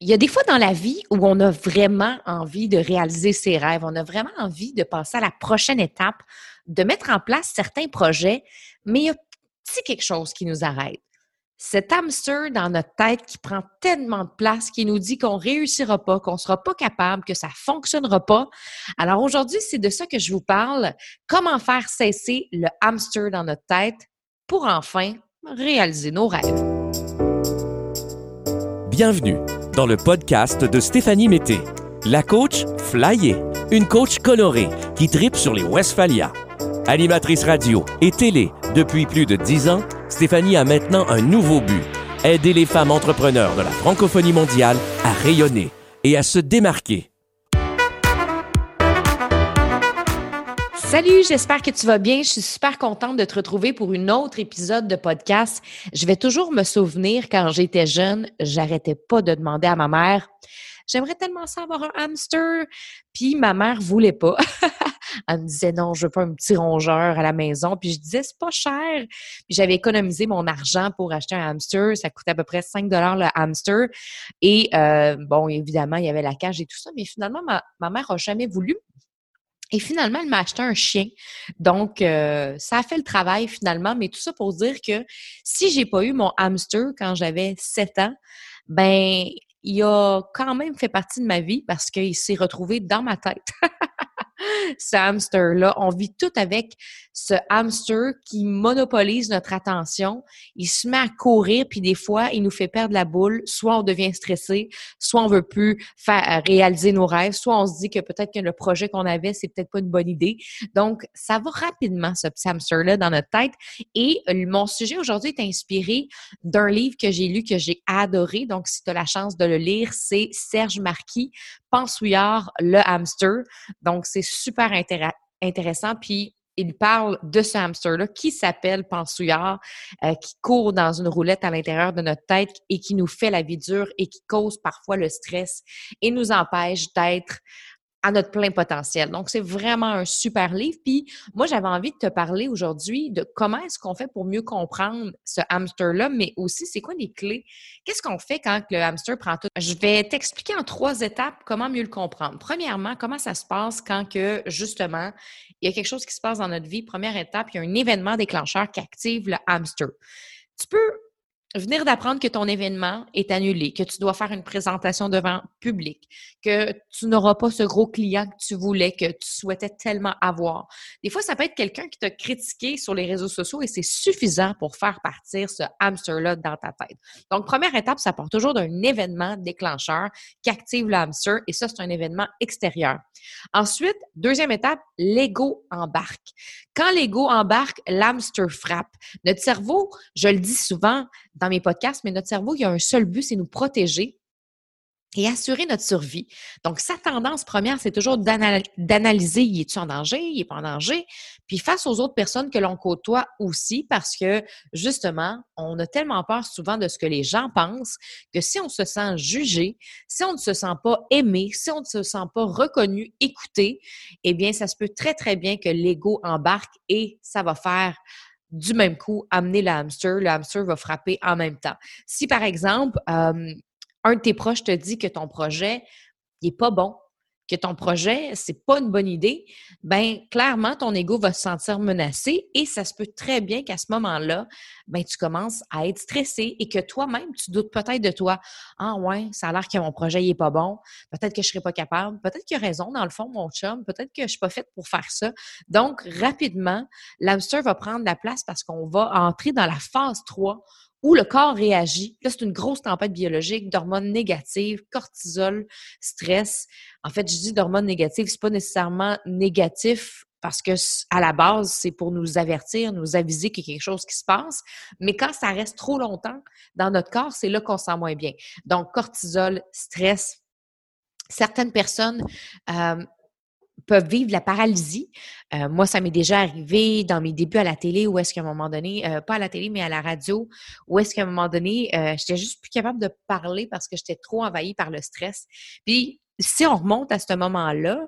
il y a des fois dans la vie où on a vraiment envie de réaliser ses rêves, on a vraiment envie de passer à la prochaine étape, de mettre en place certains projets, mais il y a petit quelque chose qui nous arrête. Cet hamster dans notre tête qui prend tellement de place, qui nous dit qu'on réussira pas, qu'on sera pas capable, que ça fonctionnera pas. Alors aujourd'hui, c'est de ça que je vous parle. Comment faire cesser le hamster dans notre tête pour enfin réaliser nos rêves? Bienvenue dans le podcast de Stéphanie Mété, la coach flyée, une coach colorée qui tripe sur les Westphalia. Animatrice radio et télé depuis plus de dix ans, Stéphanie a maintenant un nouveau but aider les femmes entrepreneurs de la francophonie mondiale à rayonner et à se démarquer. Salut, j'espère que tu vas bien. Je suis super contente de te retrouver pour une autre épisode de podcast. Je vais toujours me souvenir quand j'étais jeune, j'arrêtais pas de demander à ma mère J'aimerais tellement ça avoir un hamster. Puis ma mère voulait pas. Elle me disait non, je veux pas un petit rongeur à la maison. Puis je disais, c'est pas cher. Puis j'avais économisé mon argent pour acheter un hamster. Ça coûtait à peu près 5 dollars le hamster. Et euh, bon, évidemment, il y avait la cage et tout ça. Mais finalement, ma, mère a jamais voulu. Et finalement, elle m'a acheté un chien. Donc, euh, ça a fait le travail finalement, mais tout ça pour dire que si j'ai pas eu mon hamster quand j'avais 7 ans, ben, il a quand même fait partie de ma vie parce qu'il s'est retrouvé dans ma tête. ce hamster-là. On vit tout avec ce hamster qui monopolise notre attention. Il se met à courir, puis des fois, il nous fait perdre la boule. Soit on devient stressé, soit on veut plus faire euh, réaliser nos rêves, soit on se dit que peut-être que le projet qu'on avait, c'est peut-être pas une bonne idée. Donc, ça va rapidement, ce petit hamster-là, dans notre tête. Et euh, mon sujet aujourd'hui est inspiré d'un livre que j'ai lu, que j'ai adoré. Donc, si tu as la chance de le lire, c'est Serge Marquis, Pensouillard, le hamster. Donc, c'est super intéressant. Puis, il parle de ce hamster-là qui s'appelle Pensouillard, euh, qui court dans une roulette à l'intérieur de notre tête et qui nous fait la vie dure et qui cause parfois le stress et nous empêche d'être à notre plein potentiel. Donc, c'est vraiment un super livre. Puis, moi, j'avais envie de te parler aujourd'hui de comment est-ce qu'on fait pour mieux comprendre ce hamster-là, mais aussi, c'est quoi les clés? Qu'est-ce qu'on fait quand le hamster prend tout? Je vais t'expliquer en trois étapes comment mieux le comprendre. Premièrement, comment ça se passe quand que, justement, il y a quelque chose qui se passe dans notre vie. Première étape, il y a un événement déclencheur qui active le hamster. Tu peux venir d'apprendre que ton événement est annulé, que tu dois faire une présentation devant public, que tu n'auras pas ce gros client que tu voulais, que tu souhaitais tellement avoir. Des fois, ça peut être quelqu'un qui t'a critiqué sur les réseaux sociaux et c'est suffisant pour faire partir ce hamster-là dans ta tête. Donc, première étape, ça part toujours d'un événement déclencheur qui active le hamster et ça, c'est un événement extérieur. Ensuite, deuxième étape, l'ego embarque. Quand l'ego embarque, l'hamster frappe. Notre cerveau, je le dis souvent, dans mes podcasts, mais notre cerveau, il a un seul but, c'est nous protéger et assurer notre survie. Donc, sa tendance première, c'est toujours d'analyser, y est-tu en danger, il est pas en danger, puis face aux autres personnes que l'on côtoie aussi, parce que justement, on a tellement peur souvent de ce que les gens pensent, que si on se sent jugé, si on ne se sent pas aimé, si on ne se sent pas reconnu, écouté, eh bien, ça se peut très, très bien que l'ego embarque et ça va faire du même coup amener le hamster, le hamster va frapper en même temps. Si par exemple, euh, un de tes proches te dit que ton projet n'est pas bon, que ton projet, c'est pas une bonne idée, ben clairement, ton ego va se sentir menacé et ça se peut très bien qu'à ce moment-là, ben tu commences à être stressé et que toi-même, tu doutes peut-être de toi. Ah ouais, ça a l'air que mon projet n'est pas bon, peut-être que je serai pas capable, peut-être qu'il a raison dans le fond, mon chum, peut-être que je suis pas faite pour faire ça. Donc, rapidement, l'hamster va prendre la place parce qu'on va entrer dans la phase 3 où le corps réagit. Là, c'est une grosse tempête biologique d'hormones négatives, cortisol, stress. En fait, je dis d'hormones négatives, c'est pas nécessairement négatif parce que à la base, c'est pour nous avertir, nous aviser qu'il y a quelque chose qui se passe. Mais quand ça reste trop longtemps dans notre corps, c'est là qu'on se sent moins bien. Donc, cortisol, stress. Certaines personnes euh, peuvent vivre la paralysie. Euh, moi, ça m'est déjà arrivé dans mes débuts à la télé, où est-ce qu'à un moment donné, euh, pas à la télé, mais à la radio, où est-ce qu'à un moment donné, euh, j'étais juste plus capable de parler parce que j'étais trop envahie par le stress. Puis, si on remonte à ce moment-là,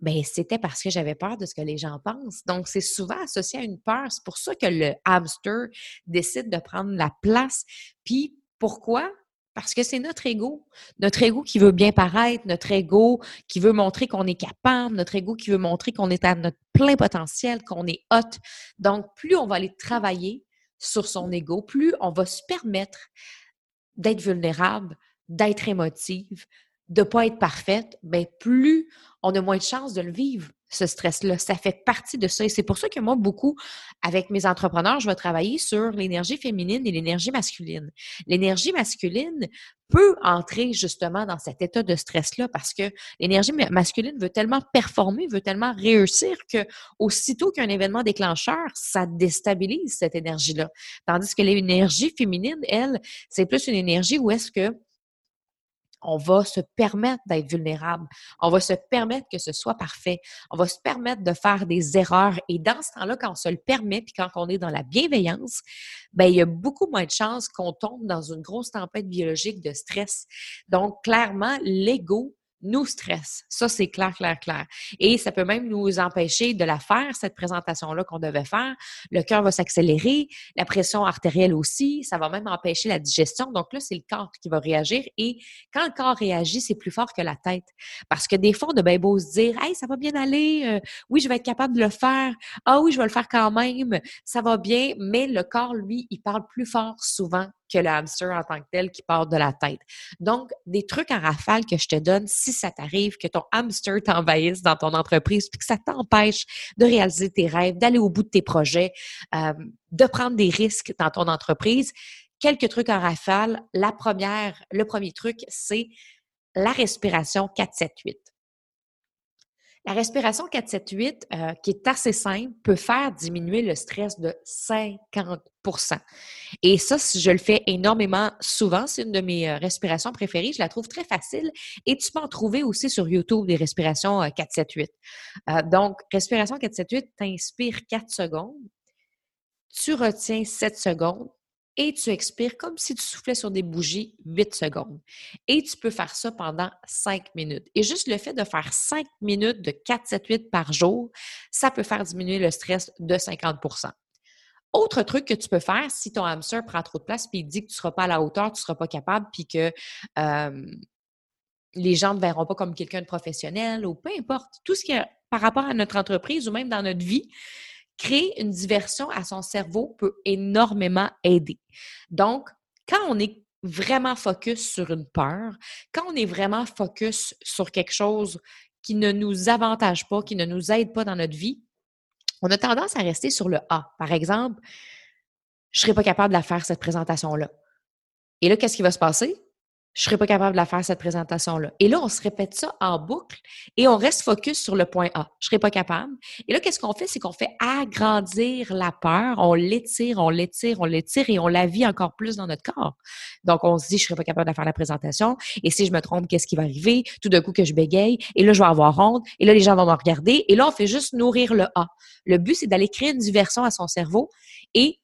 ben c'était parce que j'avais peur de ce que les gens pensent. Donc, c'est souvent associé à une peur. C'est pour ça que le hamster décide de prendre la place. Puis, pourquoi? Parce que c'est notre ego. Notre ego qui veut bien paraître, notre ego qui veut montrer qu'on est capable, notre ego qui veut montrer qu'on est à notre plein potentiel, qu'on est hot. Donc, plus on va aller travailler sur son ego, plus on va se permettre d'être vulnérable, d'être émotive, de ne pas être parfaite, bien, plus on a moins de chances de le vivre ce stress-là. Ça fait partie de ça. Et c'est pour ça que moi, beaucoup, avec mes entrepreneurs, je vais travailler sur l'énergie féminine et l'énergie masculine. L'énergie masculine peut entrer justement dans cet état de stress-là parce que l'énergie masculine veut tellement performer, veut tellement réussir que aussitôt qu'un événement déclencheur, ça déstabilise cette énergie-là. Tandis que l'énergie féminine, elle, c'est plus une énergie où est-ce que on va se permettre d'être vulnérable. On va se permettre que ce soit parfait. On va se permettre de faire des erreurs. Et dans ce temps-là, quand on se le permet, puis quand on est dans la bienveillance, ben il y a beaucoup moins de chances qu'on tombe dans une grosse tempête biologique de stress. Donc, clairement, l'ego nous stresse. Ça, c'est clair, clair, clair. Et ça peut même nous empêcher de la faire, cette présentation-là qu'on devait faire. Le cœur va s'accélérer, la pression artérielle aussi, ça va même empêcher la digestion. Donc là, c'est le corps qui va réagir. Et quand le corps réagit, c'est plus fort que la tête. Parce que des fois, on a bien beau se dire, hey, ça va bien aller, euh, oui, je vais être capable de le faire, ah oui, je vais le faire quand même, ça va bien, mais le corps, lui, il parle plus fort souvent que le hamster en tant que tel qui part de la tête. Donc, des trucs en rafale que je te donne si ça t'arrive, que ton hamster t'envahisse dans ton entreprise, puis que ça t'empêche de réaliser tes rêves, d'aller au bout de tes projets, euh, de prendre des risques dans ton entreprise. Quelques trucs en rafale. La première, le premier truc, c'est la respiration 4-7-8. La respiration 4-7-8, euh, qui est assez simple, peut faire diminuer le stress de 50% Et ça, je le fais énormément souvent. C'est une de mes euh, respirations préférées. Je la trouve très facile. Et tu peux en trouver aussi sur YouTube des respirations 4-7-8. Euh, donc, respiration 4-7-8, t'inspires 4 secondes, tu retiens 7 secondes, et tu expires comme si tu soufflais sur des bougies 8 secondes. Et tu peux faire ça pendant 5 minutes. Et juste le fait de faire 5 minutes de 4, 7, 8 par jour, ça peut faire diminuer le stress de 50% autre truc que tu peux faire, si ton hamster prend trop de place puis il dit que tu ne seras pas à la hauteur, tu ne seras pas capable, puis que les gens ne te verront pas comme quelqu'un de professionnel ou peu importe, tout ce qui est par rapport à notre entreprise ou même dans notre vie, créer une diversion à son cerveau peut énormément aider. Donc, quand on est vraiment focus sur une peur, quand on est vraiment focus sur quelque chose qui ne nous avantage pas, qui ne nous aide pas dans notre vie, on a tendance à rester sur le A. Par exemple, je ne serais pas capable de faire, cette présentation-là. Et là, qu'est-ce qui va se passer? Je serais pas capable de la faire, cette présentation-là. Et là, on se répète ça en boucle et on reste focus sur le point A. Je serais pas capable. Et là, qu'est-ce qu'on fait? C'est qu'on fait agrandir la peur, on l'étire, on l'étire, on l'étire et on la vit encore plus dans notre corps. Donc, on se dit, je serais pas capable de faire la présentation. Et si je me trompe, qu'est-ce qui va arriver? Tout d'un coup que je bégaye. Et là, je vais avoir honte. Et là, les gens vont me regarder. Et là, on fait juste nourrir le A. Le but, c'est d'aller créer une diversion à son cerveau et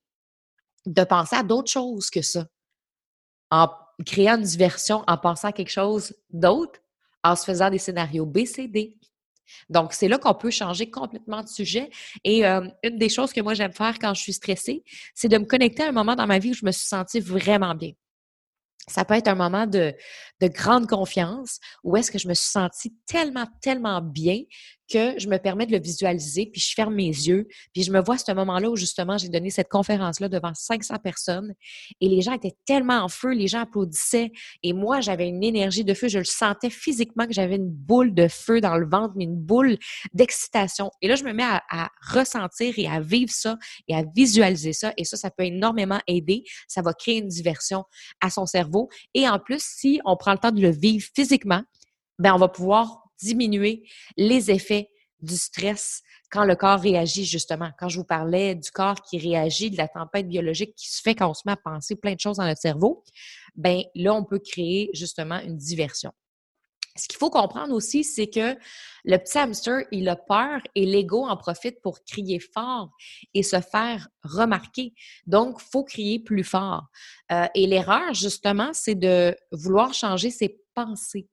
de penser à d'autres choses que ça. En créant une diversion en pensant à quelque chose d'autre, en se faisant des scénarios B, C, D. Donc, c'est là qu'on peut changer complètement de sujet. Et euh, une des choses que moi j'aime faire quand je suis stressée, c'est de me connecter à un moment dans ma vie où je me suis sentie vraiment bien. Ça peut être un moment de, de grande confiance où est-ce que je me suis sentie tellement, tellement bien que je me permets de le visualiser, puis je ferme mes yeux, puis je me vois à ce moment-là où justement j'ai donné cette conférence-là devant 500 personnes et les gens étaient tellement en feu, les gens applaudissaient et moi j'avais une énergie de feu, je le sentais physiquement que j'avais une boule de feu dans le ventre, mais une boule d'excitation. Et là je me mets à, à, ressentir et à vivre ça et à visualiser ça et ça, ça peut énormément aider. Ça va créer une diversion à son cerveau et en plus, si on prend le temps de le vivre physiquement, ben on va pouvoir diminuer les effets du stress quand le corps réagit justement. Quand je vous parlais du corps qui réagit, de la tempête biologique qui se fait quand on se met à penser plein de choses dans notre cerveau, ben là, on peut créer justement une diversion. Ce qu'il faut comprendre aussi, c'est que le petit hamster, il a peur et l'ego en profite pour crier fort et se faire remarquer. Donc, faut crier plus fort. Euh, et l'erreur, justement, c'est de vouloir changer ses pensées.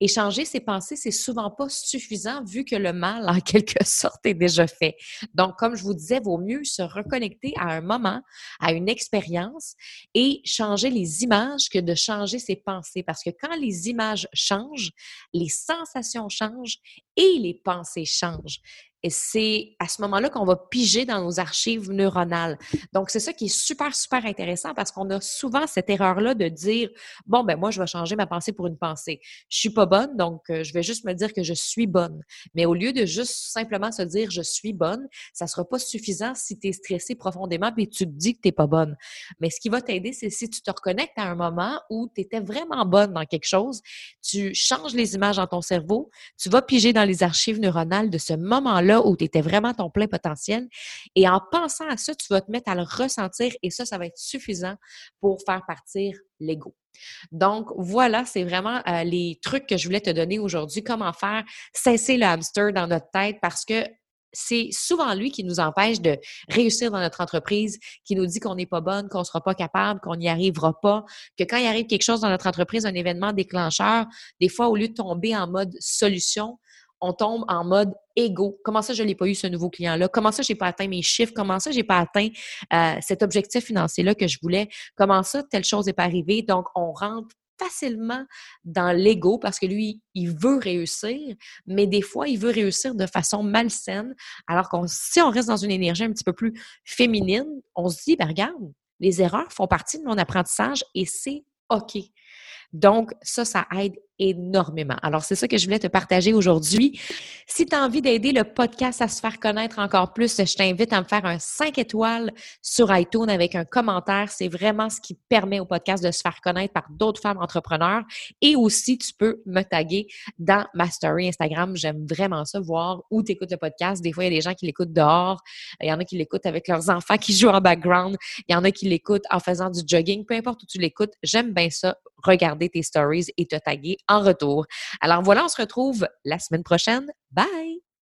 Et changer ses pensées, c'est souvent pas suffisant vu que le mal, en quelque sorte, est déjà fait. Donc, comme je vous disais, vaut mieux se reconnecter à un moment, à une expérience et changer les images que de changer ses pensées. Parce que quand les images changent, les sensations changent et les pensées changent. Et c'est à ce moment-là qu'on va piger dans nos archives neuronales. Donc, c'est ça qui est super, super intéressant parce qu'on a souvent cette erreur-là de dire, bon, ben moi, je vais changer ma pensée pour une pensée. Je suis pas bonne, donc euh, je vais juste me dire que je suis bonne. Mais au lieu de juste simplement se dire je suis bonne, ça sera pas suffisant si tu es stressé profondément et tu te dis que tu pas bonne. Mais ce qui va t'aider, c'est si tu te reconnectes à un moment où tu étais vraiment bonne dans quelque chose, tu changes les images dans ton cerveau, tu vas piger dans les archives neuronales de ce moment-là où tu étais vraiment ton plein potentiel. Et en pensant à ça, tu vas te mettre à le ressentir et ça, ça va être suffisant pour faire partir l'ego. Donc, voilà, c'est vraiment euh, les trucs que je voulais te donner aujourd'hui. Comment faire cesser le hamster dans notre tête parce que c'est souvent lui qui nous empêche de réussir dans notre entreprise, qui nous dit qu'on n'est pas bonne, qu'on ne sera pas capable, qu'on n'y arrivera pas, que quand il arrive quelque chose dans notre entreprise, un événement déclencheur, des fois, au lieu de tomber en mode solution, on tombe en mode égo. Comment ça, je n'ai pas eu ce nouveau client-là? Comment ça, je n'ai pas atteint mes chiffres? Comment ça, je n'ai pas atteint euh, cet objectif financier-là que je voulais? Comment ça, telle chose n'est pas arrivée? Donc, on rentre facilement dans l'ego parce que lui, il veut réussir, mais des fois, il veut réussir de façon malsaine. Alors que si on reste dans une énergie un petit peu plus féminine, on se dit, ben regarde, les erreurs font partie de mon apprentissage et c'est OK. Donc, ça, ça aide énormément. Alors, c'est ça que je voulais te partager aujourd'hui. Si tu as envie d'aider le podcast à se faire connaître encore plus, je t'invite à me faire un 5 étoiles sur iTunes avec un commentaire. C'est vraiment ce qui permet au podcast de se faire connaître par d'autres femmes entrepreneurs. Et aussi, tu peux me taguer dans ma story Instagram. J'aime vraiment ça, voir où tu écoutes le podcast. Des fois, il y a des gens qui l'écoutent dehors. Il y en a qui l'écoutent avec leurs enfants qui jouent en background. Il y en a qui l'écoutent en faisant du jogging. Peu importe où tu l'écoutes, j'aime bien ça, regarder tes stories et te taguer en retour. Alors voilà, on se retrouve la semaine prochaine. Bye!